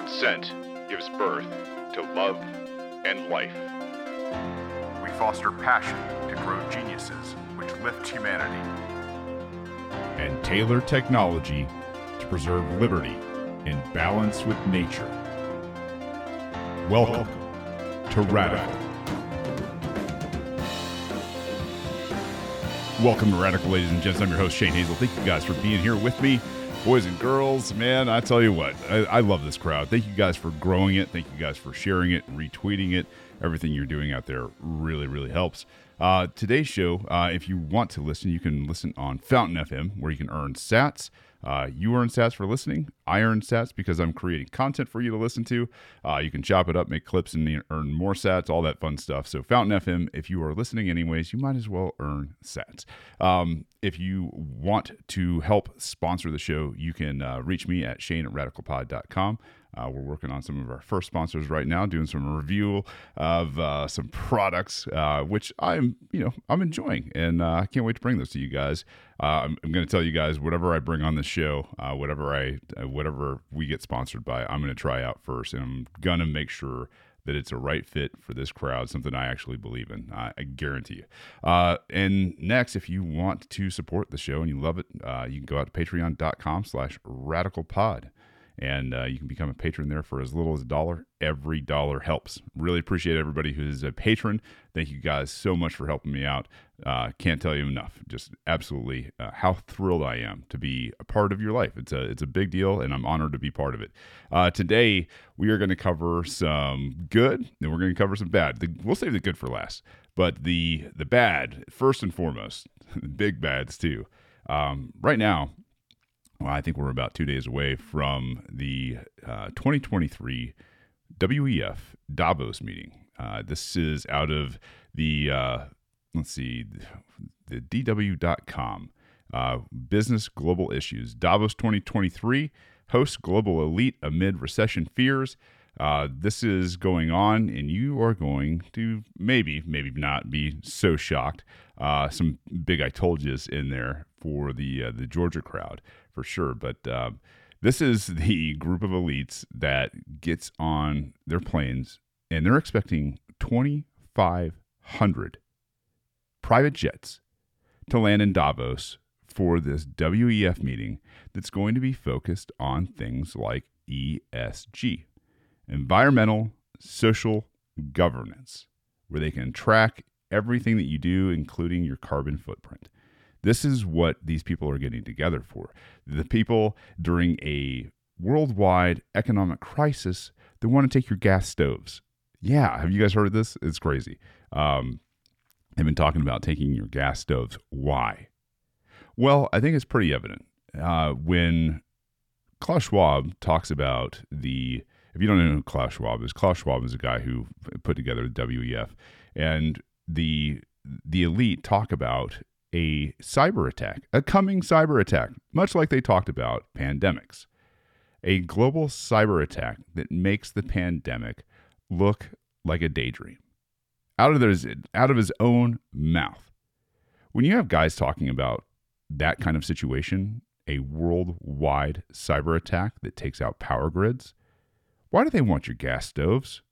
Consent gives birth to love and life. We foster passion to grow geniuses which lift humanity. And tailor technology to preserve liberty in balance with nature. Welcome to Radical. Welcome to Radical, ladies and gents. I'm your host, Shane Hazel. Thank you guys for being here with me. Boys and girls, man, I tell you what, I, I love this crowd. Thank you guys for growing it. Thank you guys for sharing it retweeting it. Everything you're doing out there really, really helps. Uh, today's show, uh, if you want to listen, you can listen on Fountain FM, where you can earn sats. Uh, you earn sats for listening. I earn sats because I'm creating content for you to listen to. Uh, you can chop it up, make clips, and earn more sats, all that fun stuff. So, Fountain FM, if you are listening anyways, you might as well earn sats. Um, if you want to help sponsor the show, you can uh, reach me at shane at radicalpod.com. Uh, we're working on some of our first sponsors right now, doing some review of uh, some products, uh, which I'm, you know, I'm enjoying, and uh, I can't wait to bring those to you guys. Uh, I'm, I'm going to tell you guys whatever I bring on this show, uh, whatever I, whatever we get sponsored by, I'm going to try out first, and I'm gonna make sure that it's a right fit for this crowd, something I actually believe in. I, I guarantee you. Uh, and next, if you want to support the show and you love it, uh, you can go out to patreon.com slash radicalpod and uh, you can become a patron there for as little as a dollar. Every dollar helps. Really appreciate everybody who's a patron. Thank you guys so much for helping me out. Uh, can't tell you enough. Just absolutely uh, how thrilled I am to be a part of your life. It's a it's a big deal, and I'm honored to be part of it. Uh, today we are going to cover some good, and we're going to cover some bad. The, we'll save the good for last, but the the bad first and foremost. big bads too. Um, right now, well, I think we're about two days away from the uh, 2023 WEF Davos meeting. Uh, this is out of the, uh, let's see, the DW.com. Uh, business Global Issues. Davos 2023 hosts global elite amid recession fears. Uh, this is going on, and you are going to maybe, maybe not be so shocked. Uh, some big I told yous in there for the the Georgia crowd for sure. But uh, this is the group of elites that gets on their planes, and they're expecting 2,500 private jets to land in Davos for this WEF meeting that's going to be focused on things like ESG, environmental, social governance, where they can track everything that you do, including your carbon footprint. This is what these people are getting together for. The people during a worldwide economic crisis that want to take your gas stoves. Yeah, have you guys heard of this? It's crazy. Um, they've been talking about taking your gas stoves. Why? Well, I think it's pretty evident. Uh, when Klaus Schwab talks about the, if you don't know who Klaus Schwab is, Klaus Schwab is a guy who put together the WEF, and the the elite talk about a cyber attack, a coming cyber attack, much like they talked about pandemics. A global cyber attack that makes the pandemic look like a daydream. Out of his, out of his own mouth. When you have guys talking about that kind of situation, a worldwide cyber attack that takes out power grids, why do they want your gas stoves?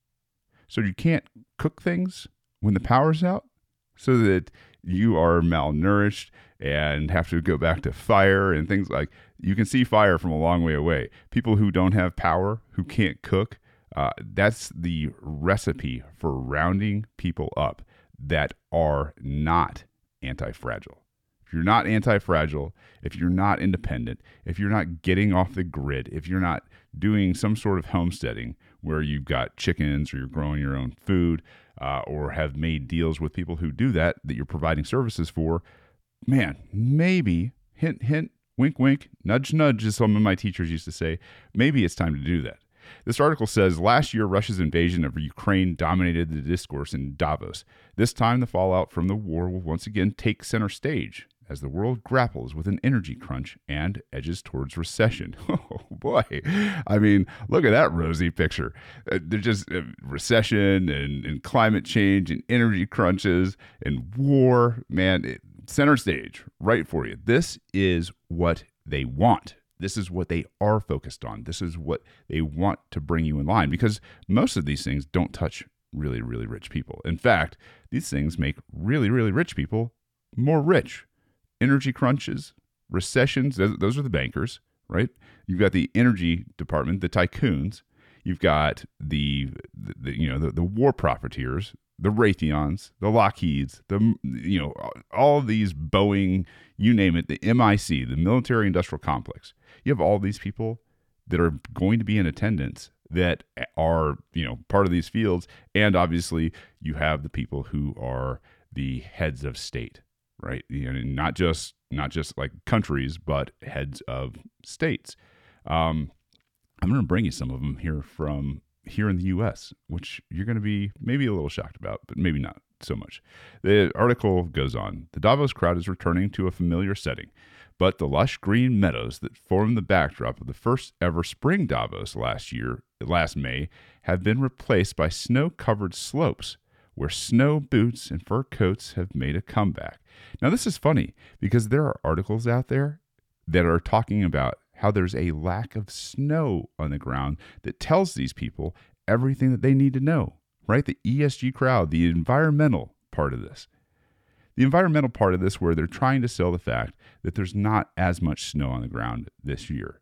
So you can't cook things when the power's out? So that you are malnourished and have to go back to fire and things like you can see fire from a long way away. People who don't have power, who can't cook, uh, that's the recipe for rounding people up that are not anti fragile. If you're not anti fragile, if you're not independent, if you're not getting off the grid, if you're not doing some sort of homesteading where you've got chickens or you're growing your own food, uh, or have made deals with people who do that that you're providing services for, man, maybe hint, hint, wink, wink, nudge, nudge, as some of my teachers used to say, maybe it's time to do that. This article says last year, Russia's invasion of Ukraine dominated the discourse in Davos. This time, the fallout from the war will once again take center stage as the world grapples with an energy crunch and edges towards recession. Oh boy. I mean, look at that rosy picture. Uh, there's just uh, recession and, and, climate change and energy crunches and war. Man, it, center stage right for you. This is what they want. this is what they are focused on. This is what they want to bring you in line because most of these things don't touch really, really rich people. In fact, these things make really, really rich people more rich. Energy crunches, recessions, those are the bankers, right? You've got the energy department, the tycoons. You've got the, the you know the, the war profiteers, the Raytheons, the Lockheeds, the you know all these Boeing, you name it, the MIC, the military industrial complex. You have all these people that are going to be in attendance that are you know part of these fields, and obviously you have the people who are the heads of state, right? You know, not just not just like countries, but heads of states. Um, I'm going to bring you some of them here from here in the US, which you're going to be maybe a little shocked about, but maybe not so much. The article goes on The Davos crowd is returning to a familiar setting, but the lush green meadows that form the backdrop of the first ever spring Davos last year, last May, have been replaced by snow covered slopes where snow boots and fur coats have made a comeback. Now, this is funny because there are articles out there that are talking about how there's a lack of snow on the ground that tells these people everything that they need to know, right? The ESG crowd, the environmental part of this. The environmental part of this, where they're trying to sell the fact that there's not as much snow on the ground this year.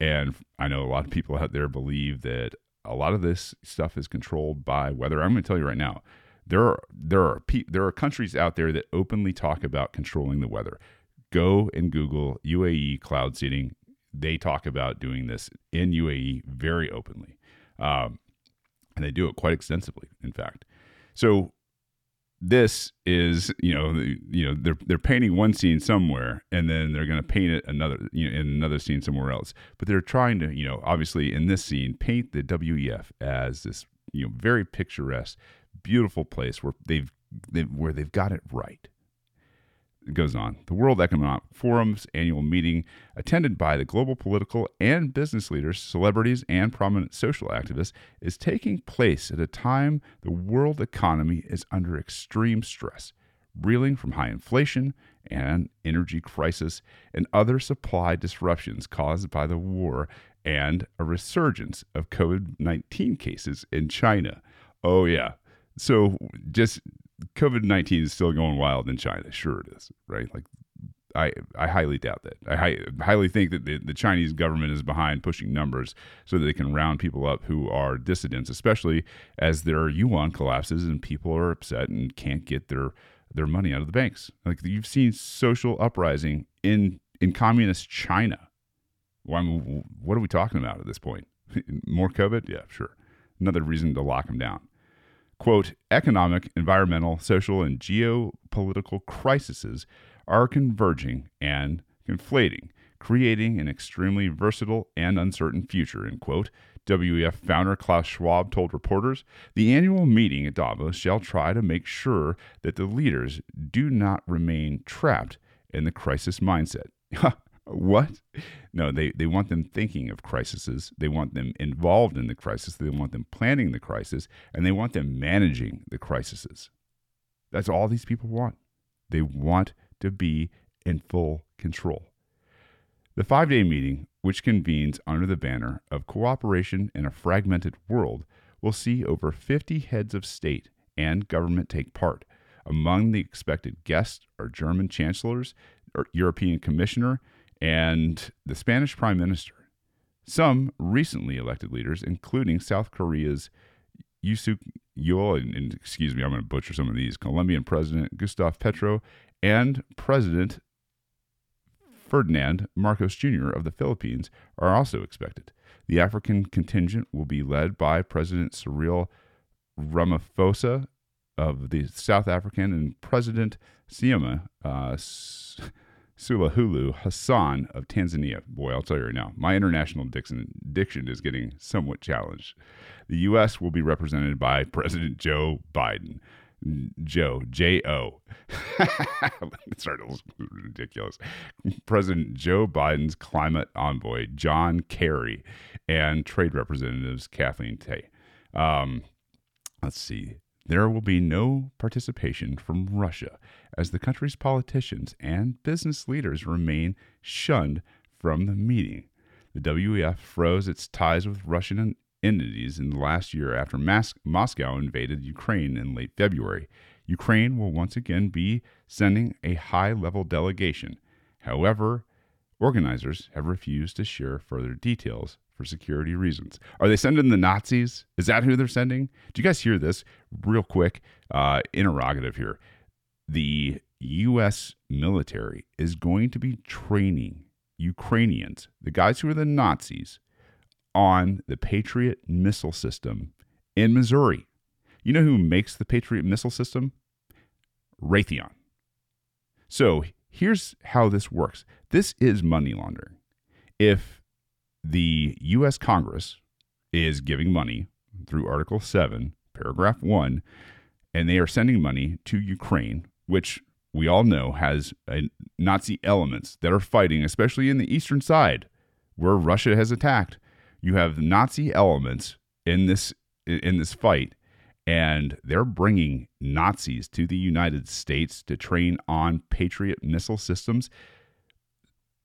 And I know a lot of people out there believe that a lot of this stuff is controlled by weather. I'm going to tell you right now, there are there are there are countries out there that openly talk about controlling the weather. Go and Google UAE cloud seeding they talk about doing this in UAE very openly, um, and they do it quite extensively, in fact. So this is you know you know they're they're painting one scene somewhere and then they're going to paint it another you know in another scene somewhere else but they're trying to you know obviously in this scene paint the WEF as this you know very picturesque beautiful place where they've, they've where they've got it right it goes on. The World Economic Forum's annual meeting, attended by the global political and business leaders, celebrities, and prominent social activists, is taking place at a time the world economy is under extreme stress, reeling from high inflation and energy crisis and other supply disruptions caused by the war and a resurgence of COVID 19 cases in China. Oh, yeah. So just COVID nineteen is still going wild in China. Sure, it is. Right? Like, I I highly doubt that. I hi- highly think that the, the Chinese government is behind pushing numbers so that they can round people up who are dissidents, especially as their yuan collapses and people are upset and can't get their their money out of the banks. Like you've seen social uprising in in communist China. Well, I mean, what are we talking about at this point? More COVID? Yeah, sure. Another reason to lock them down quote, economic, environmental, social, and geopolitical crises are converging and conflating, creating an extremely versatile and uncertain future, end quote. WEF founder Klaus Schwab told reporters the annual meeting at Davos shall try to make sure that the leaders do not remain trapped in the crisis mindset. what? No, they, they want them thinking of crises. They want them involved in the crisis. They want them planning the crisis, and they want them managing the crises. That's all these people want. They want to be in full control. The five day meeting, which convenes under the banner of cooperation in a fragmented world, will see over 50 heads of state and government take part. Among the expected guests are German chancellors, European commissioner, and the Spanish prime minister. Some recently elected leaders, including South Korea's Yoon Yeol, and, and excuse me, I'm going to butcher some of these, Colombian President Gustavo Petro, and President Ferdinand Marcos Jr. of the Philippines are also expected. The African contingent will be led by President Cyril Ramaphosa of the South African and President Samia uh, Suluhu Hassan of Tanzania. Boy, I'll tell you right now, my international diction is getting somewhat challenged. The U.S. will be represented by President Joe Biden. Joe, J O. it started ridiculous. President Joe Biden's climate envoy, John Kerry, and trade representatives, Kathleen Tai. Um, let's see. There will be no participation from Russia as the country's politicians and business leaders remain shunned from the meeting. The WEF froze its ties with Russian entities in the last year after Mas- Moscow invaded Ukraine in late February. Ukraine will once again be sending a high level delegation. However, organizers have refused to share further details for security reasons. Are they sending the Nazis? Is that who they're sending? Do you guys hear this? Real quick, uh, interrogative here. The U.S. military is going to be training Ukrainians, the guys who are the Nazis, on the Patriot missile system in Missouri. You know who makes the Patriot missile system? Raytheon. So here's how this works this is money laundering. If the U.S. Congress is giving money through Article 7, Paragraph 1, and they are sending money to Ukraine, which we all know has uh, Nazi elements that are fighting, especially in the eastern side where Russia has attacked. You have Nazi elements in this in this fight, and they're bringing Nazis to the United States to train on Patriot missile systems.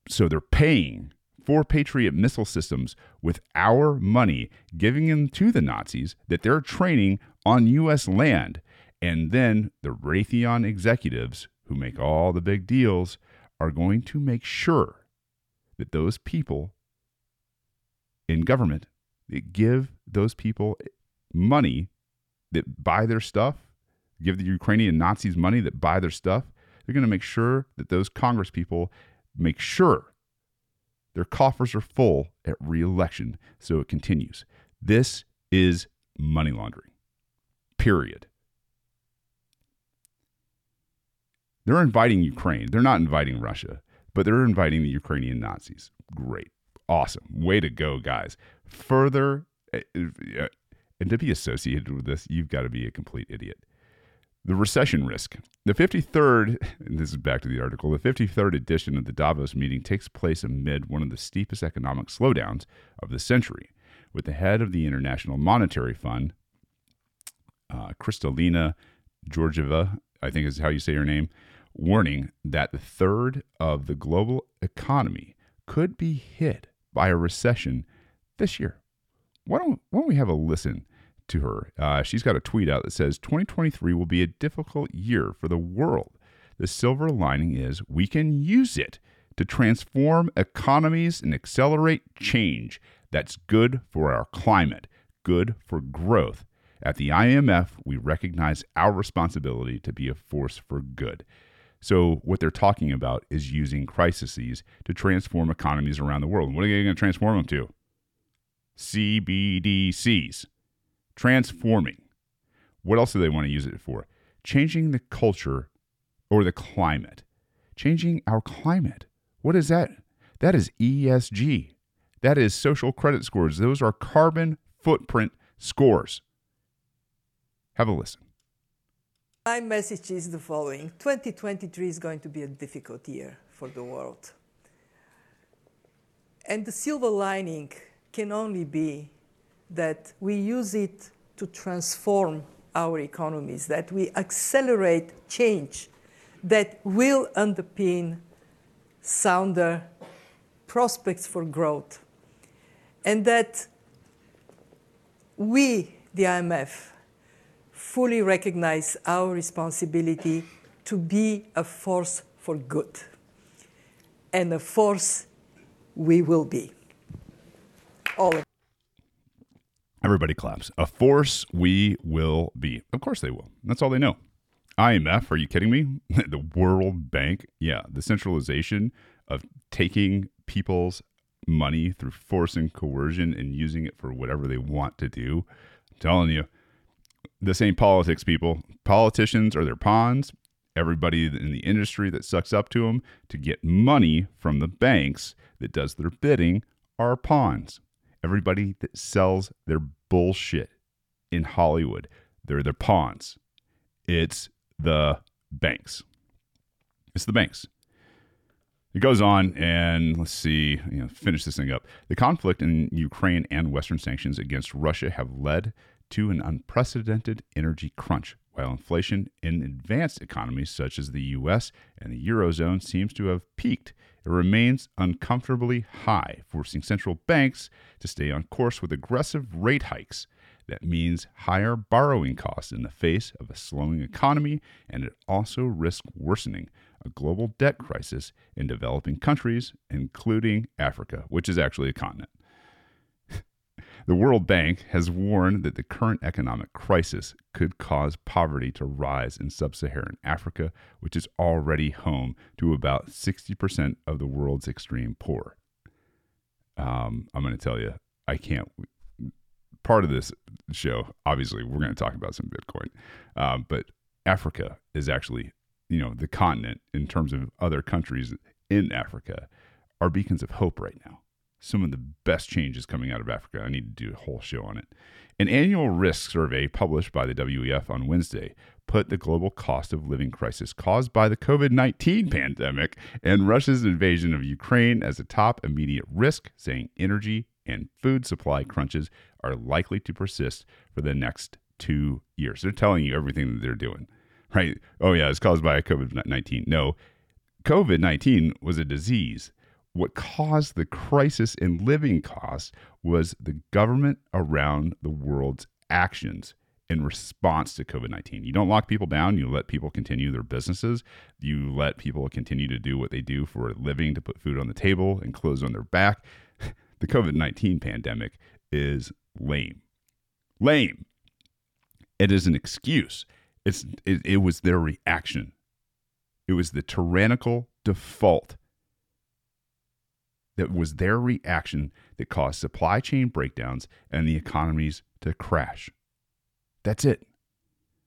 So they're paying for Patriot missile systems with our money, giving them to the Nazis that they're training on U.S. land. And then the Raytheon executives who make all the big deals are going to make sure that those people in government that give those people money that buy their stuff, give the Ukrainian Nazis money that buy their stuff, they're going to make sure that those Congress people make sure their coffers are full at reelection so it continues. This is money laundering. Period. They're inviting Ukraine. They're not inviting Russia, but they're inviting the Ukrainian Nazis. Great. Awesome. Way to go, guys. Further, eh, eh, and to be associated with this, you've got to be a complete idiot. The recession risk. The 53rd, and this is back to the article, the 53rd edition of the Davos meeting takes place amid one of the steepest economic slowdowns of the century, with the head of the International Monetary Fund, uh, Kristalina Georgieva, I think is how you say her name, warning that the third of the global economy could be hit by a recession this year. Why don't, why don't we have a listen to her. Uh, she's got a tweet out that says 2023 will be a difficult year for the world. The silver lining is we can use it to transform economies and accelerate change. That's good for our climate, good for growth. At the IMF, we recognize our responsibility to be a force for good. So, what they're talking about is using crises to transform economies around the world. What are they going to transform them to? CBDCs transforming. What else do they want to use it for? Changing the culture or the climate. Changing our climate. What is that? That is ESG. That is social credit scores. Those are carbon footprint scores. Have a listen. My message is the following 2023 is going to be a difficult year for the world. And the silver lining can only be that we use it to transform our economies, that we accelerate change that will underpin sounder prospects for growth, and that we, the IMF, fully recognize our responsibility to be a force for good, and a force we will be. All Everybody claps. A force we will be. Of course they will. That's all they know. IMF, are you kidding me? the World Bank. Yeah, the centralization of taking people's money through force and coercion and using it for whatever they want to do. I'm telling you, this ain't politics, people. Politicians are their pawns. Everybody in the industry that sucks up to them to get money from the banks that does their bidding are pawns everybody that sells their bullshit in Hollywood. They're their pawns. It's the banks. It's the banks. It goes on, and let's see, you know, finish this thing up. The conflict in Ukraine and Western sanctions against Russia have led to an unprecedented energy crunch, while inflation in advanced economies such as the US and the Eurozone seems to have peaked it remains uncomfortably high, forcing central banks to stay on course with aggressive rate hikes. That means higher borrowing costs in the face of a slowing economy, and it also risks worsening a global debt crisis in developing countries, including Africa, which is actually a continent. The World Bank has warned that the current economic crisis could cause poverty to rise in sub Saharan Africa, which is already home to about 60% of the world's extreme poor. Um, I'm going to tell you, I can't. Part of this show, obviously, we're going to talk about some Bitcoin, um, but Africa is actually, you know, the continent in terms of other countries in Africa are beacons of hope right now some of the best changes coming out of Africa. I need to do a whole show on it. An annual risk survey published by the WEF on Wednesday put the global cost of living crisis caused by the COVID 19 pandemic and Russia's invasion of Ukraine as a top immediate risk, saying energy and food supply crunches are likely to persist for the next two years. They're telling you everything that they're doing, right? Oh, yeah, it's caused by COVID 19. No, COVID 19 was a disease what caused the crisis in living costs was the government around the world's actions in response to COVID 19. You don't lock people down, you let people continue their businesses, you let people continue to do what they do for a living to put food on the table and clothes on their back. The COVID 19 pandemic is lame. Lame. It is an excuse. It's, it, it was their reaction. It was the tyrannical default that was their reaction that caused supply chain breakdowns and the economies to crash. That's it.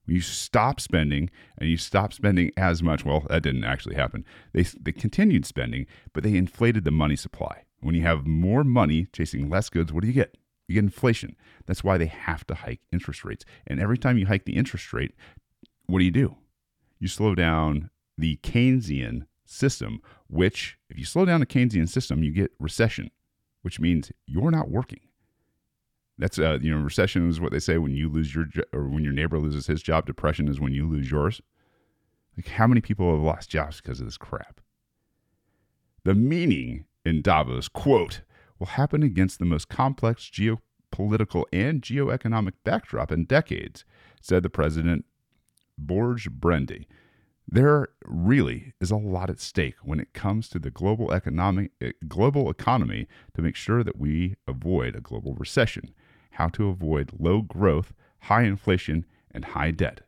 You stop spending and you stop spending as much. Well, that didn't actually happen. They, they continued spending, but they inflated the money supply. When you have more money chasing less goods, what do you get? You get inflation. That's why they have to hike interest rates. And every time you hike the interest rate, what do you do? You slow down the Keynesian system, which, if you slow down the Keynesian system, you get recession, which means you're not working. That's uh, you know, recession is what they say when you lose your or when your neighbor loses his job. Depression is when you lose yours. Like how many people have lost jobs because of this crap? The meaning in Davos quote will happen against the most complex geopolitical and geoeconomic backdrop in decades, said the president Borge Brende there really is a lot at stake when it comes to the global economic eh, global economy to make sure that we avoid a global recession, how to avoid low growth, high inflation, and high debt.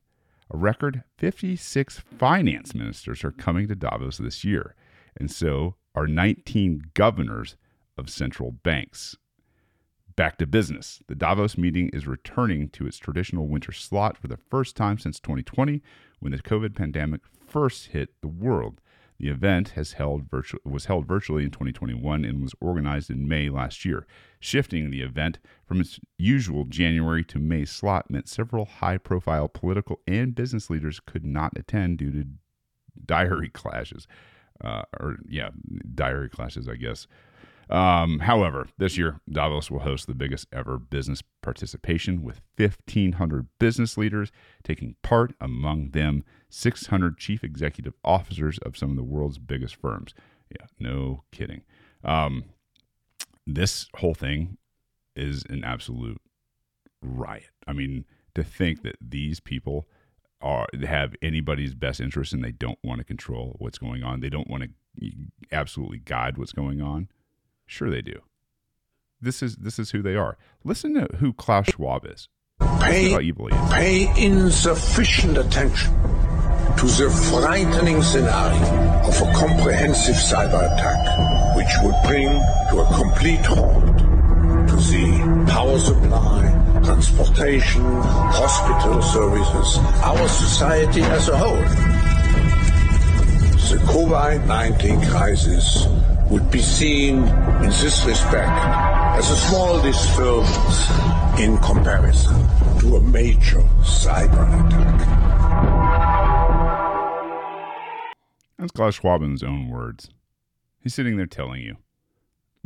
A record 56 finance ministers are coming to Davos this year, and so are 19 governors of central banks. Back to business. The Davos meeting is returning to its traditional winter slot for the first time since 2020 when the COVID pandemic first hit the world. The event has held virtu- was held virtually in 2021 and was organized in May last year. Shifting the event from its usual January to May slot meant several high profile political and business leaders could not attend due to diary clashes. Uh, or, yeah, diary clashes, I guess. Um, however, this year, Davos will host the biggest ever business participation with 1,500 business leaders taking part, among them 600 chief executive officers of some of the world's biggest firms. Yeah, no kidding. Um, this whole thing is an absolute riot. I mean, to think that these people are have anybody's best interest and they don't want to control what's going on. They don't want to absolutely guide what's going on. Sure, they do. This is this is who they are. Listen to who Klaus Schwab is. Pay, pay insufficient attention to the frightening scenario of a comprehensive cyber attack, which would bring to a complete halt to the power supply, transportation, hospital services, our society as a whole. The COVID 19 crisis would be seen in this respect as a small disturbance in comparison to a major cyber attack. That's Klaus own words. He's sitting there telling you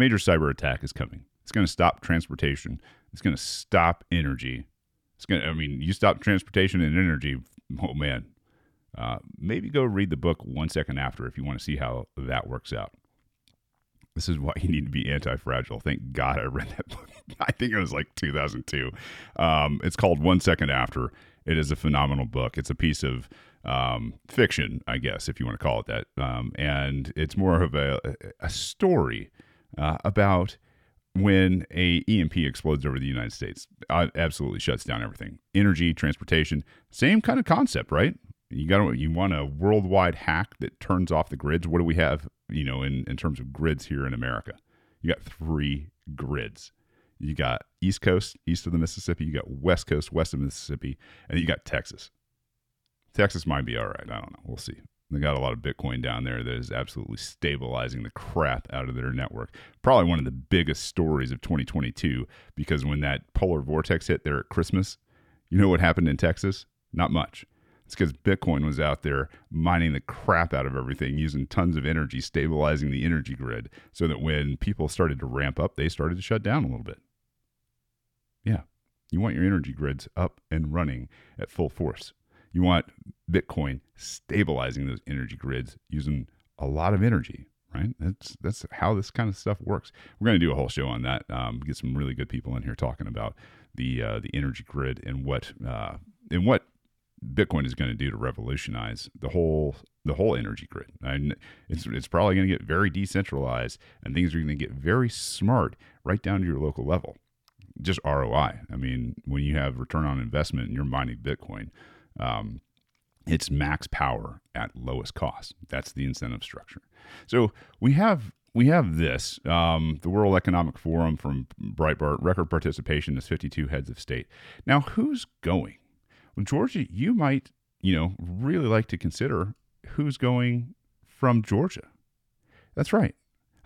major cyber attack is coming. It's going to stop transportation. It's going to stop energy. It's going to, I mean, you stop transportation and energy, oh man. Uh, maybe go read the book one second after if you want to see how that works out. This is why you need to be anti fragile. Thank God I read that book. I think it was like 2002. Um, it's called One Second After. It is a phenomenal book. It's a piece of um, fiction, I guess, if you want to call it that. Um, and it's more of a, a story uh, about when a EMP explodes over the United States. Uh, absolutely shuts down everything. Energy, transportation, same kind of concept, right? You got you want a worldwide hack that turns off the grids. What do we have, you know, in, in terms of grids here in America? You got three grids. You got East Coast, east of the Mississippi. You got West Coast, west of Mississippi, and you got Texas. Texas might be all right. I don't know. We'll see. They got a lot of Bitcoin down there that is absolutely stabilizing the crap out of their network. Probably one of the biggest stories of 2022 because when that polar vortex hit there at Christmas, you know what happened in Texas? Not much. It's because Bitcoin was out there mining the crap out of everything, using tons of energy, stabilizing the energy grid, so that when people started to ramp up, they started to shut down a little bit. Yeah, you want your energy grids up and running at full force. You want Bitcoin stabilizing those energy grids using a lot of energy, right? That's that's how this kind of stuff works. We're going to do a whole show on that. Um, get some really good people in here talking about the uh, the energy grid and what uh, and what Bitcoin is going to do to revolutionize the whole the whole energy grid. And it's it's probably going to get very decentralized, and things are going to get very smart right down to your local level. Just ROI. I mean, when you have return on investment and you're mining Bitcoin, um, it's max power at lowest cost. That's the incentive structure. So we have we have this um, the World Economic Forum from Breitbart record participation is 52 heads of state. Now who's going? Georgia, you might you know really like to consider who's going from Georgia. That's right.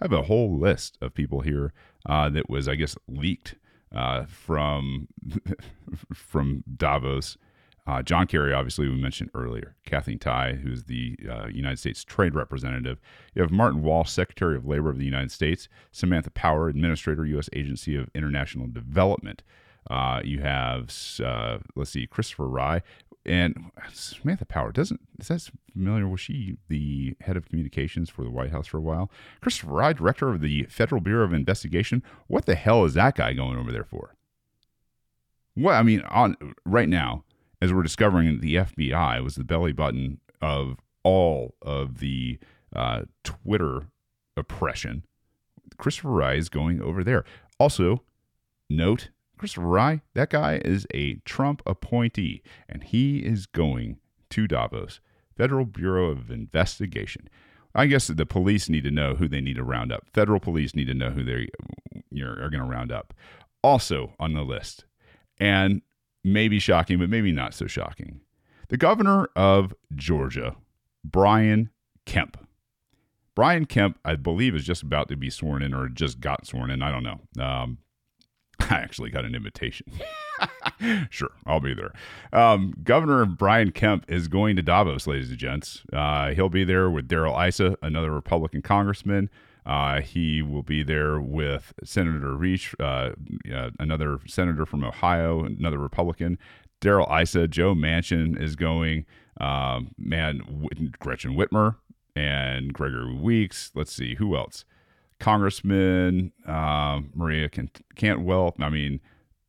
I have a whole list of people here uh, that was, I guess, leaked uh, from from Davos uh, John Kerry, obviously, we mentioned earlier. Kathleen Tai, who's the uh, United States Trade Representative. You have Martin Walsh, Secretary of Labor of the United States. Samantha Power, Administrator, U.S. Agency of International Development. Uh, you have, uh, let's see, Christopher Wray. And Samantha Power doesn't is that familiar? Was she the head of communications for the White House for a while? Christopher Wray, director of the Federal Bureau of Investigation. What the hell is that guy going over there for? What I mean, on right now, as we're discovering, the FBI was the belly button of all of the uh, Twitter oppression. Christopher Wray is going over there. Also, note Christopher Wray, that guy is a Trump appointee, and he is going to Davos, Federal Bureau of Investigation. I guess the police need to know who they need to round up. Federal police need to know who they are going to round up. Also on the list, and maybe shocking, but maybe not so shocking. The governor of Georgia, Brian Kemp. Brian Kemp, I believe, is just about to be sworn in or just got sworn in. I don't know. Um, I actually got an invitation. sure, I'll be there. Um, Governor Brian Kemp is going to Davos, ladies and gents. Uh, he'll be there with Darrell Issa, another Republican congressman. Uh, he will be there with Senator Risch, uh, another senator from Ohio, another Republican. Darrell Issa, Joe Manchin is going. Um, man, Gretchen Whitmer and Gregory Weeks. Let's see who else. Congressman uh, Maria Cantwell. I mean,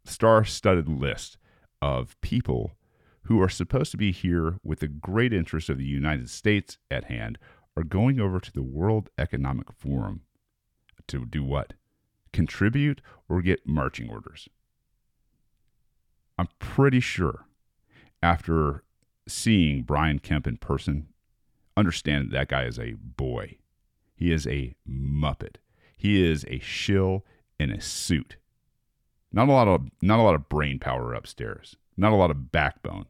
star-studded list of people who are supposed to be here with the great interest of the United States at hand are going over to the World Economic Forum to do what? Contribute or get marching orders. I'm pretty sure after seeing Brian Kemp in person, understand that, that guy is a boy. He is a muppet. He is a shill in a suit. Not a lot of not a lot of brain power upstairs. Not a lot of backbone.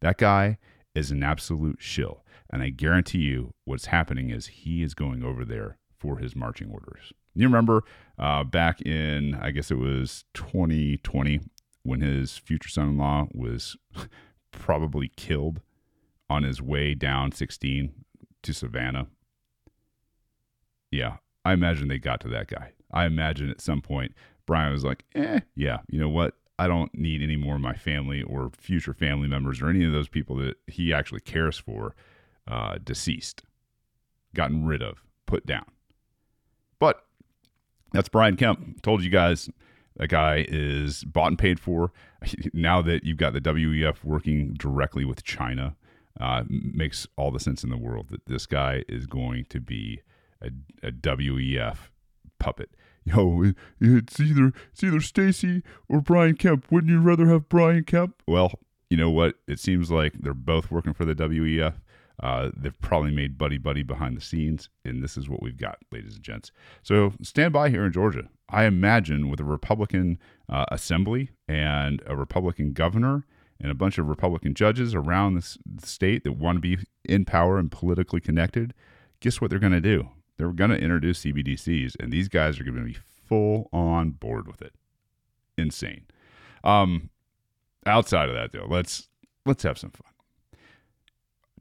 That guy is an absolute shill. And I guarantee you what's happening is he is going over there for his marching orders. You remember uh, back in, I guess it was 2020, when his future son in law was probably killed on his way down 16 to Savannah. Yeah, I imagine they got to that guy. I imagine at some point Brian was like, eh, yeah, you know what? I don't need any more of my family or future family members or any of those people that he actually cares for uh, deceased, gotten rid of, put down. But that's Brian Kemp. Told you guys that guy is bought and paid for. Now that you've got the WEF working directly with China, uh, makes all the sense in the world that this guy is going to be a, a WEF puppet. Yo, it's either it's either Stacy or Brian Kemp. Wouldn't you rather have Brian Kemp? Well, you know what? It seems like they're both working for the WEF. Uh, they've probably made buddy buddy behind the scenes, and this is what we've got, ladies and gents. So stand by here in Georgia. I imagine with a Republican uh, assembly and a Republican governor and a bunch of Republican judges around the state that want to be in power and politically connected, guess what they're going to do? They're going to introduce CBDCs, and these guys are going to be full on board with it. Insane. Um, outside of that, though, let's let's have some fun.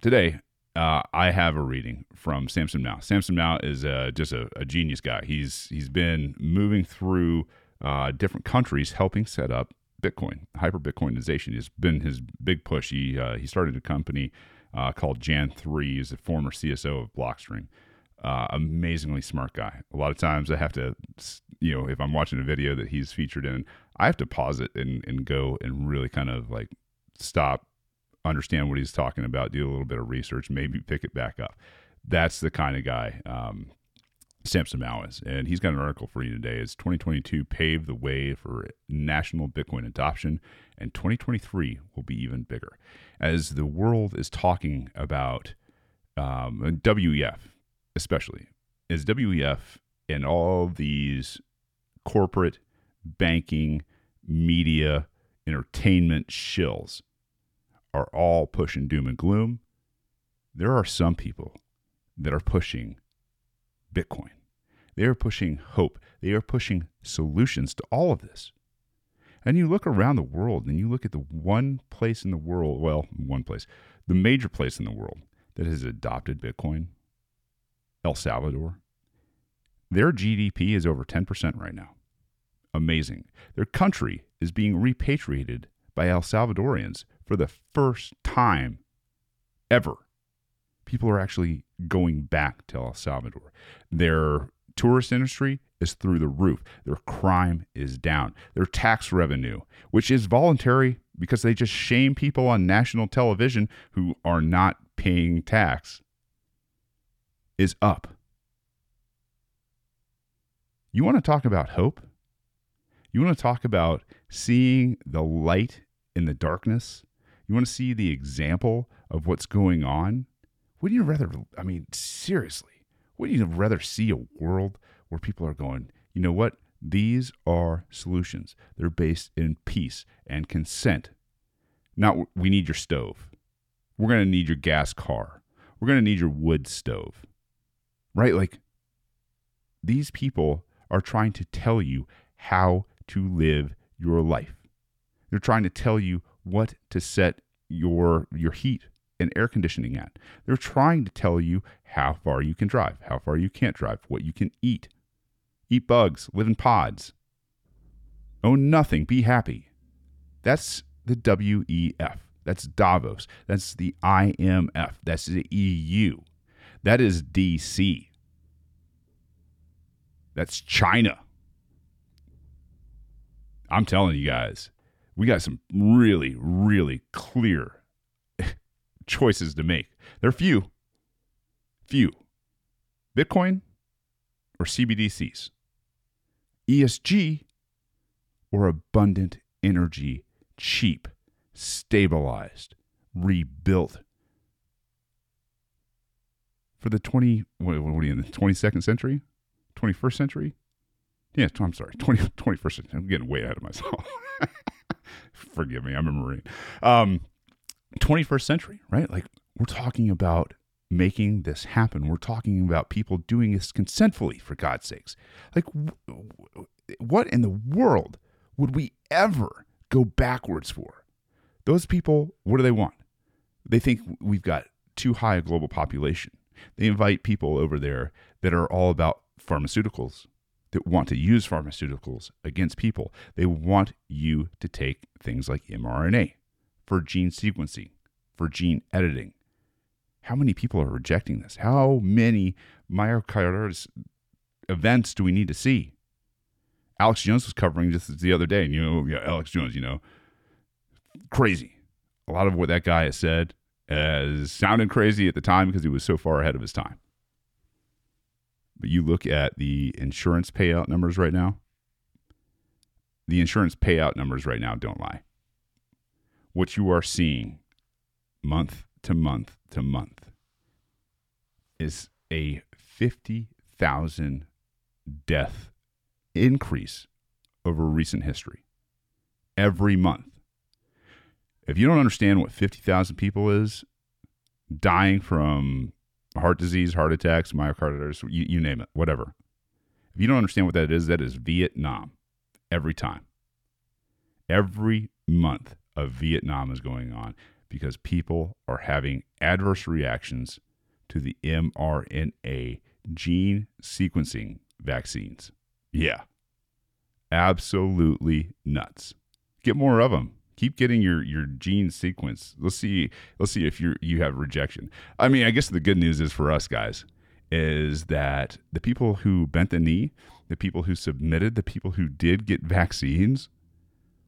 Today, uh, I have a reading from Samson Mow. Samson Mow is uh, just a, a, genius guy. He's he's been moving through uh, different countries, helping set up Bitcoin, hyper Bitcoinization has been his big push. He uh, he started a company uh, called JAN3. He's a former CSO of Blockstream. Uh, amazingly smart guy. A lot of times I have to, you know, if I'm watching a video that he's featured in, I have to pause it and, and go and really kind of like stop, understand what he's talking about, do a little bit of research, maybe pick it back up. That's the kind of guy um, Samson Mow is. And he's got an article for you today. It's 2022 paved the way for national Bitcoin adoption, and 2023 will be even bigger. As the world is talking about um, WEF, especially, as WEF and all these corporate banking, media, entertainment shills are all pushing doom and gloom, there are some people that are pushing Bitcoin. They are pushing hope. They are pushing solutions to all of this. And you look around the world and you look at the one place in the world, well, one place, the major place in the world that has adopted Bitcoin, El Salvador. Their GDP is over 10% right now. Amazing. Their country is being repatriated by El Salvadorians for the first time ever. People are actually going back to El Salvador. Their tourist industry is through the roof. Their crime is down. Their tax revenue, which is voluntary because they just shame people on national television who are not paying tax, is up. You want to talk about hope? You want to talk about seeing the light in the darkness? You want to see the example of what's going on? Wouldn't you rather, I mean, seriously, wouldn't you rather see a world where people are going, you know what? These are solutions. They're based in peace and consent. Not, we need your stove. We're going to need your gas car. We're going to need your wood stove. Right? Like, these people are trying to tell you how to live your life. They're trying to tell you what to set your your heat and air conditioning at. They're trying to tell you how far you can drive, how far you can't drive, what you can eat. Eat bugs, live in pods. Own nothing, be happy. That's the WEF. That's Davos. That's the IMF. That's the EU. That is DC. That's China. I'm telling you guys, we got some really, really clear choices to make. There are few, few. Bitcoin or CBDCs, ESG or abundant energy, cheap, stabilized, rebuilt. For the 20, what, what are you in the 22nd century? 21st century? Yeah, I'm sorry, 20, 21st century. I'm getting way ahead of myself. Forgive me, I'm a Marine. Um, 21st century, right? Like we're talking about making this happen. We're talking about people doing this consentfully, for God's sakes. Like, what in the world would we ever go backwards for? Those people, what do they want? They think we've got too high a global population. They invite people over there that are all about pharmaceuticals, that want to use pharmaceuticals against people. They want you to take things like mRNA for gene sequencing, for gene editing. How many people are rejecting this? How many myocarditis events do we need to see Alex Jones was covering just the other day, and you know, yeah, Alex Jones, you know, crazy. A lot of what that guy has said has sounded crazy at the time because he was so far ahead of his time. But you look at the insurance payout numbers right now. The insurance payout numbers right now don't lie. What you are seeing month to month to month is a 50,000 death increase over recent history every month. If you don't understand what 50,000 people is dying from heart disease, heart attacks, myocarditis, you, you name it, whatever. If you don't understand what that is, that is Vietnam every time. Every month of Vietnam is going on because people are having adverse reactions to the mRNA gene sequencing vaccines. Yeah. Absolutely nuts. Get more of them. Keep getting your your gene sequence. Let's see let's see if you you have rejection. I mean, I guess the good news is for us guys is that the people who bent the knee, the people who submitted, the people who did get vaccines,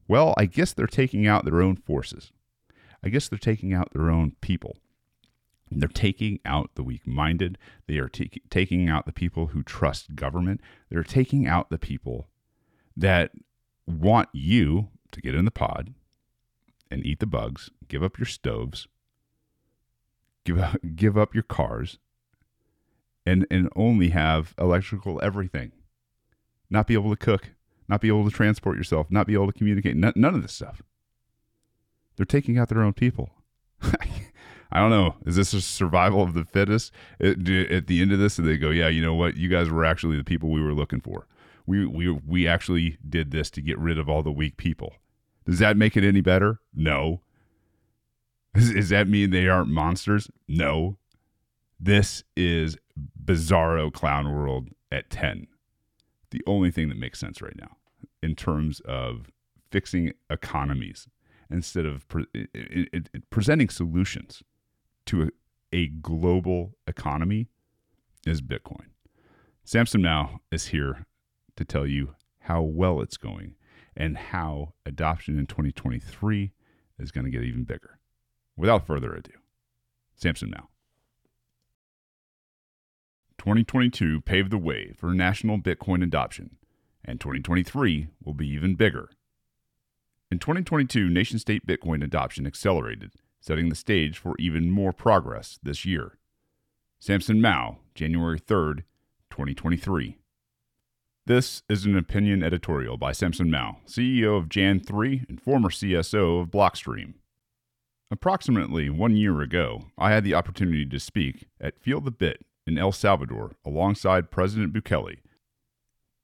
well, I guess they're taking out their own forces. I guess they're taking out their own people. They're taking out the weak minded. They are t- taking out the people who trust government. They're taking out the people that want you to get in the pod and eat the bugs, give up your stoves, give up, give up your cars, and, and only have electrical everything. Not be able to cook, not be able to transport yourself, not be able to communicate, none, none of this stuff. They're taking out their own people. I don't know. Is this a survival of the fittest? At, at the end of this, they go, "Yeah, you know what? You guys were actually the people we were looking for. We we we actually did this to get rid of all the weak people." Does that make it any better? No. Does, does that mean they aren't monsters? No. This is bizarro clown world at 10. The only thing that makes sense right now in terms of fixing economies instead of pre- it, it, it, presenting solutions to a, a global economy is Bitcoin. Samson Mow is here to tell you how well it's going and how adoption in 2023 is going to get even bigger. Without further ado, Samson Mow. 2022 paved the way for national Bitcoin adoption, and 2023 will be even bigger. In 2022, nation state Bitcoin adoption accelerated setting the stage for even more progress this year. Samson Mow, January 3rd, 2023. This is an opinion editorial by Samson Mow, CEO of Jan3 and former CSO of Blockstream. Approximately one year ago, I had the opportunity to speak at Feel the Bit in El Salvador alongside President Bukele.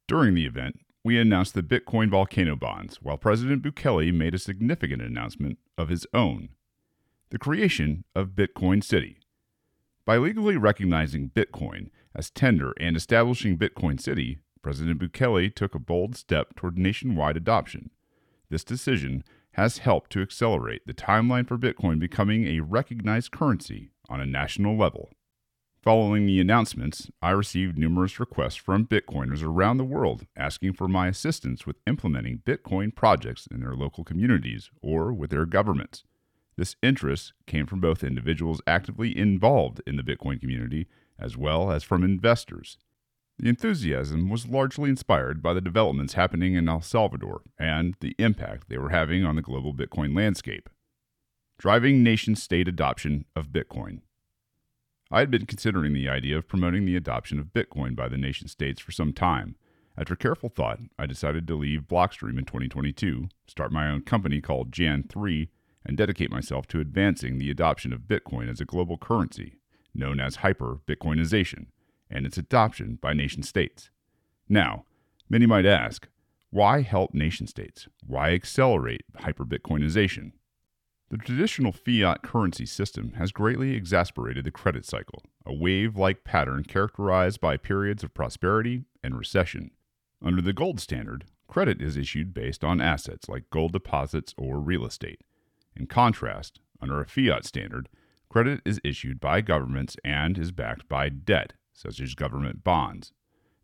During the event, we announced the Bitcoin volcano bonds, while President Bukele made a significant announcement of his own the creation of Bitcoin City. By legally recognizing Bitcoin as tender and establishing Bitcoin City, President Bukele took a bold step toward nationwide adoption. This decision has helped to accelerate the timeline for Bitcoin becoming a recognized currency on a national level. Following the announcements, I received numerous requests from Bitcoiners around the world asking for my assistance with implementing Bitcoin projects in their local communities or with their governments. This interest came from both individuals actively involved in the Bitcoin community as well as from investors. The enthusiasm was largely inspired by the developments happening in El Salvador and the impact they were having on the global Bitcoin landscape. Driving nation state adoption of Bitcoin. I had been considering the idea of promoting the adoption of Bitcoin by the nation states for some time. After careful thought, I decided to leave Blockstream in 2022, start my own company called Jan3, and dedicate myself to advancing the adoption of Bitcoin as a global currency, known as hyper Bitcoinization, and its adoption by nation states. Now, many might ask, why help nation states? Why accelerate hyperbitcoinization? The traditional fiat currency system has greatly exasperated the credit cycle, a wave like pattern characterized by periods of prosperity and recession. Under the gold standard, credit is issued based on assets like gold deposits or real estate. In contrast, under a fiat standard, credit is issued by governments and is backed by debt, such as government bonds.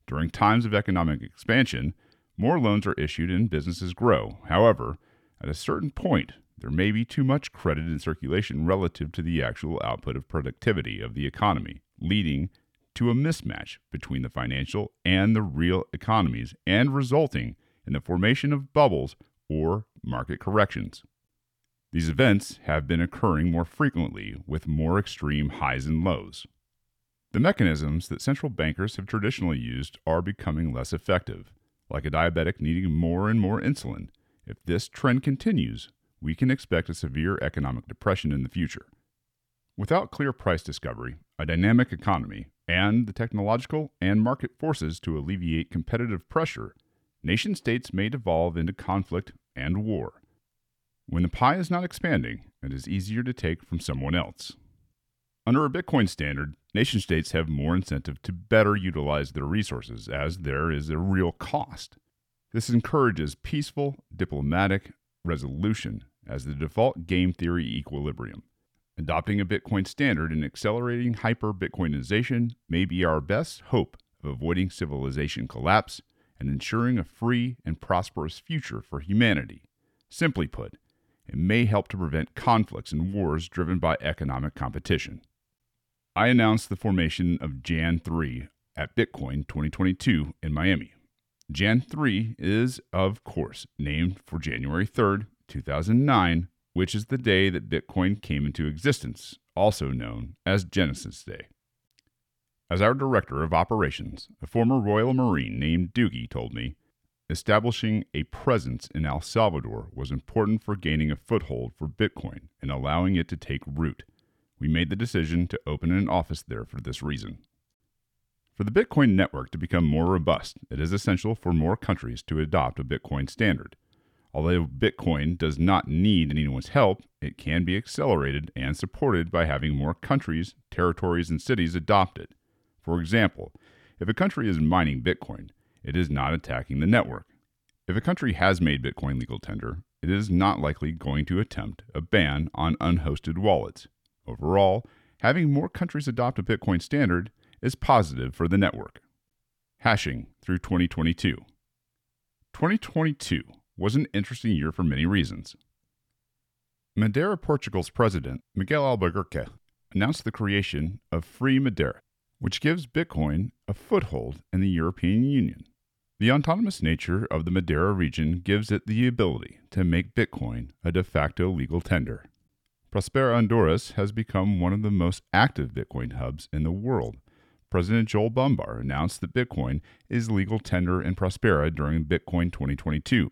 During times of economic expansion, more loans are issued and businesses grow. However, at a certain point, there may be too much credit in circulation relative to the actual output of productivity of the economy, leading to a mismatch between the financial and the real economies and resulting in the formation of bubbles or market corrections. These events have been occurring more frequently with more extreme highs and lows. The mechanisms that central bankers have traditionally used are becoming less effective. Like a diabetic needing more and more insulin, if this trend continues, we can expect a severe economic depression in the future. Without clear price discovery, a dynamic economy, and the technological and market forces to alleviate competitive pressure, nation states may devolve into conflict and war. When the pie is not expanding, it is easier to take from someone else. Under a Bitcoin standard, nation states have more incentive to better utilize their resources as there is a real cost. This encourages peaceful, diplomatic resolution as the default game theory equilibrium. Adopting a Bitcoin standard and accelerating hyper Bitcoinization may be our best hope of avoiding civilization collapse and ensuring a free and prosperous future for humanity. Simply put, it may help to prevent conflicts and wars driven by economic competition. I announced the formation of Jan 3 at Bitcoin 2022 in Miami. Jan 3 is, of course, named for January 3rd, 2009, which is the day that Bitcoin came into existence, also known as Genesis Day. As our director of operations, a former Royal Marine named Doogie told me, establishing a presence in El Salvador was important for gaining a foothold for Bitcoin and allowing it to take root. We made the decision to open an office there for this reason. For the Bitcoin network to become more robust, it is essential for more countries to adopt a Bitcoin standard. Although Bitcoin does not need anyone's help, it can be accelerated and supported by having more countries, territories, and cities adopt it. For example, if a country is mining Bitcoin, it is not attacking the network. If a country has made Bitcoin legal tender, it is not likely going to attempt a ban on unhosted wallets. Overall, having more countries adopt a Bitcoin standard is positive for the network. Hashing through 2022. 2022 was an interesting year for many reasons. Madeira Portugal's president, Miguel Albuquerque, announced the creation of Free Madeira, which gives Bitcoin a foothold in the European Union. The autonomous nature of the Madeira region gives it the ability to make Bitcoin a de facto legal tender. Prospera Honduras has become one of the most active Bitcoin hubs in the world. President Joel Bomgar announced that Bitcoin is legal tender in Prospera during Bitcoin 2022.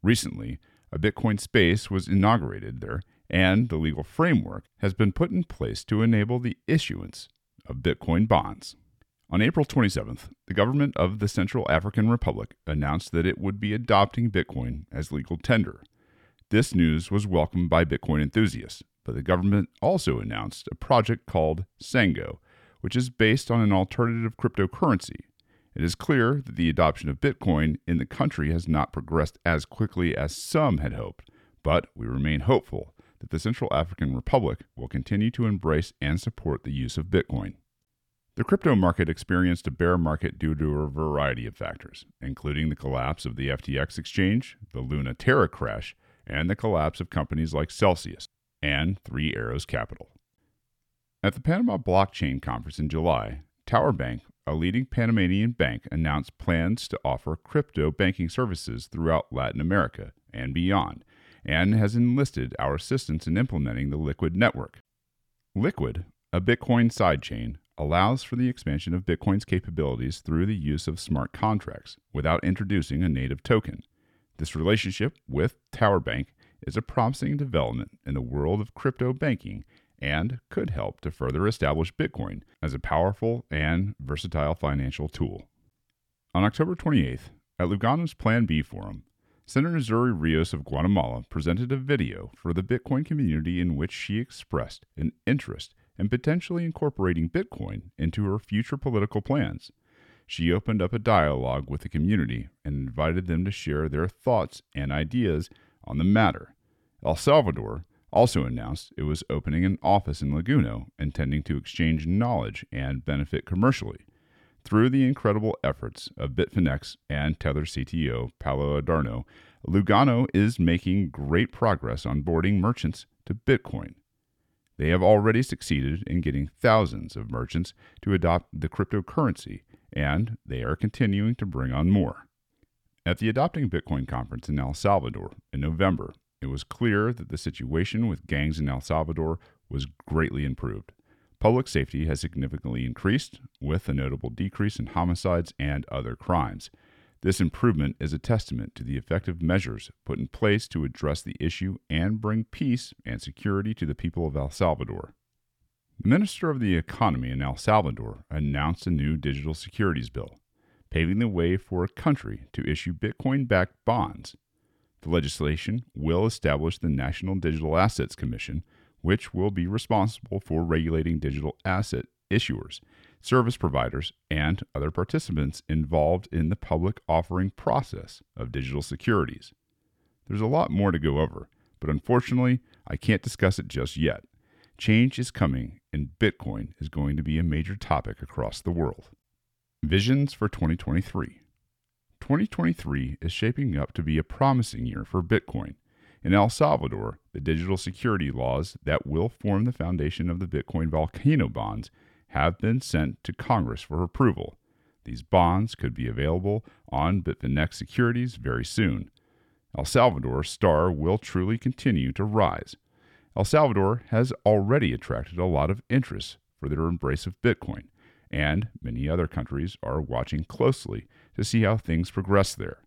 Recently, a Bitcoin space was inaugurated there, and the legal framework has been put in place to enable the issuance of Bitcoin bonds. On April 27th, the government of the Central African Republic announced that it would be adopting Bitcoin as legal tender. This news was welcomed by Bitcoin enthusiasts, but the government also announced a project called Sango, which is based on an alternative cryptocurrency it is clear that the adoption of Bitcoin in the country has not progressed as quickly as some had hoped, but we remain hopeful that the Central African Republic will continue to embrace and support the use of Bitcoin. The crypto market experienced a bear market due to a variety of factors, including the collapse of the FTX exchange, the Luna Terra crash, and the collapse of companies like Celsius and Three Arrows Capital. At the Panama Blockchain Conference in July, Tower Bank a leading Panamanian bank announced plans to offer crypto banking services throughout Latin America and beyond, and has enlisted our assistance in implementing the Liquid network. Liquid, a Bitcoin sidechain, allows for the expansion of Bitcoin's capabilities through the use of smart contracts without introducing a native token. This relationship with Tower Bank is a promising development in the world of crypto banking and could help to further establish Bitcoin as a powerful and versatile financial tool. On October 28th, at Lugano's Plan B Forum, Senator Zury Rios of Guatemala presented a video for the Bitcoin community in which she expressed an interest in potentially incorporating Bitcoin into her future political plans. She opened up a dialogue with the community and invited them to share their thoughts and ideas on the matter. El Salvador also announced it was opening an office in Lugano, intending to exchange knowledge and benefit commercially. Through the incredible efforts of Bitfinex and Tether CTO Paolo Ardoino, Lugano is making great progress on boarding merchants to Bitcoin. They have already succeeded in getting thousands of merchants to adopt the cryptocurrency, and they are continuing to bring on more. At the Adopting Bitcoin conference in El Salvador in November, it was clear that the situation with gangs in El Salvador was greatly improved. Public safety has significantly increased, with a notable decrease in homicides and other crimes. This improvement is a testament to the effective measures put in place to address the issue and bring peace and security to the people of El Salvador. The Minister of the Economy in El Salvador announced a new digital securities bill, paving the way for a country to issue Bitcoin backed bonds. The legislation will establish the National Digital Assets Commission, which will be responsible for regulating digital asset issuers service providers, and other participants involved in the public offering process of digital securities. There's a lot more to go over, but unfortunately, I can't discuss it just yet. Change is coming, and Bitcoin is going to be a major topic across the world. Visions for 2023 2023 is shaping up to be a promising year for Bitcoin. In El Salvador, the digital security laws that will form the foundation of the Bitcoin volcano bonds have been sent to Congress for approval. These bonds could be available on Bitfinex securities very soon. El Salvador's star will truly continue to rise. El Salvador has already attracted a lot of interest for their embrace of Bitcoin, and many other countries are watching closely to see how things progress there.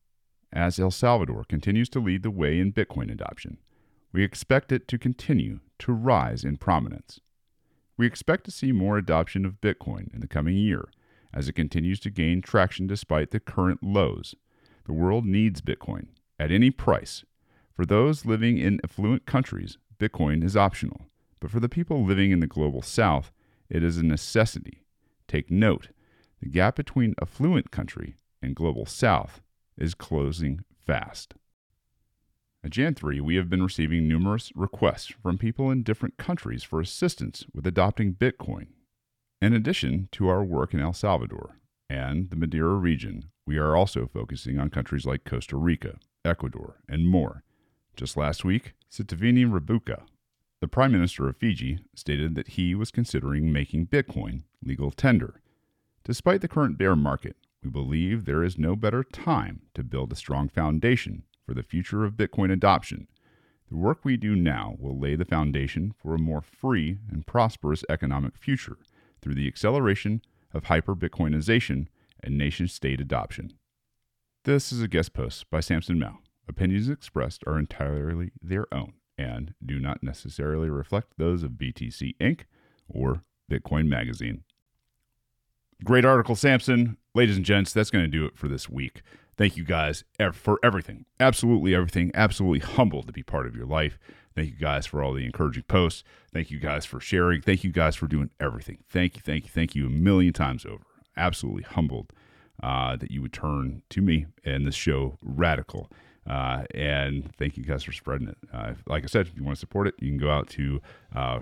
As El Salvador continues to lead the way in Bitcoin adoption, we expect it to continue to rise in prominence. We expect to see more adoption of Bitcoin in the coming year as it continues to gain traction despite the current lows. The world needs Bitcoin at any price. For those living in affluent countries, Bitcoin is optional, but for the people living in the global south, it is a necessity. Take note the gap between affluent country and global south is closing fast. At Jan 3, we have been receiving numerous requests from people in different countries for assistance with adopting Bitcoin. In addition to our work in El Salvador and the Madeira region, we are also focusing on countries like Costa Rica, Ecuador, and more. Just last week, Sitiveni Rabuka, the Prime Minister of Fiji, stated that he was considering making Bitcoin legal tender. Despite the current bear market, we believe there is no better time to build a strong foundation for the future of Bitcoin adoption. The work we do now will lay the foundation for a more free and prosperous economic future through the acceleration of hyper Bitcoinization and nation state adoption. This is a guest post by Samson Mow. Opinions expressed are entirely their own and do not necessarily reflect those of BTC Inc. or Bitcoin Magazine. Great article, Samson. Ladies and gents, that's going to do it for this week. Thank you guys for everything. Absolutely everything. Absolutely humbled to be part of your life. Thank you guys for all the encouraging posts. Thank you guys for sharing. Thank you guys for doing everything. Thank you, thank you, thank you a million times over. Absolutely humbled uh, that you would turn to me and this show radical. Uh, and thank you guys for spreading it. Uh, like I said, if you want to support it, you can go out to uh,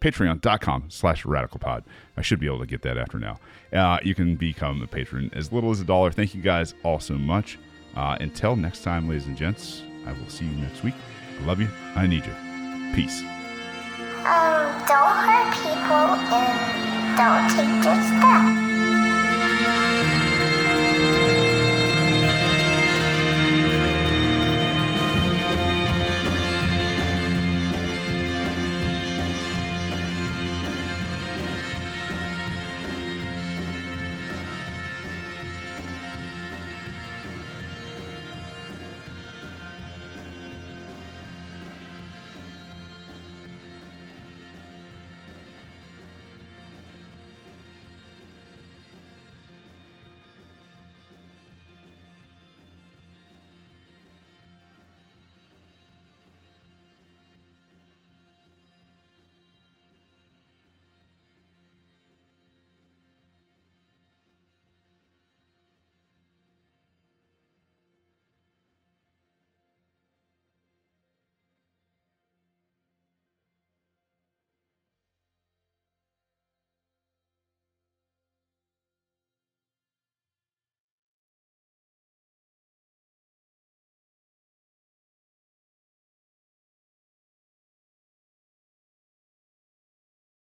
patreon.com slash radicalpod. I should be able to get that after now. Uh, you can become a patron as little as a dollar. Thank you guys all so much. Uh, until next time, ladies and gents, I will see you next week. I love you. I need you. Peace. Um, don't hurt people and don't take their stuff.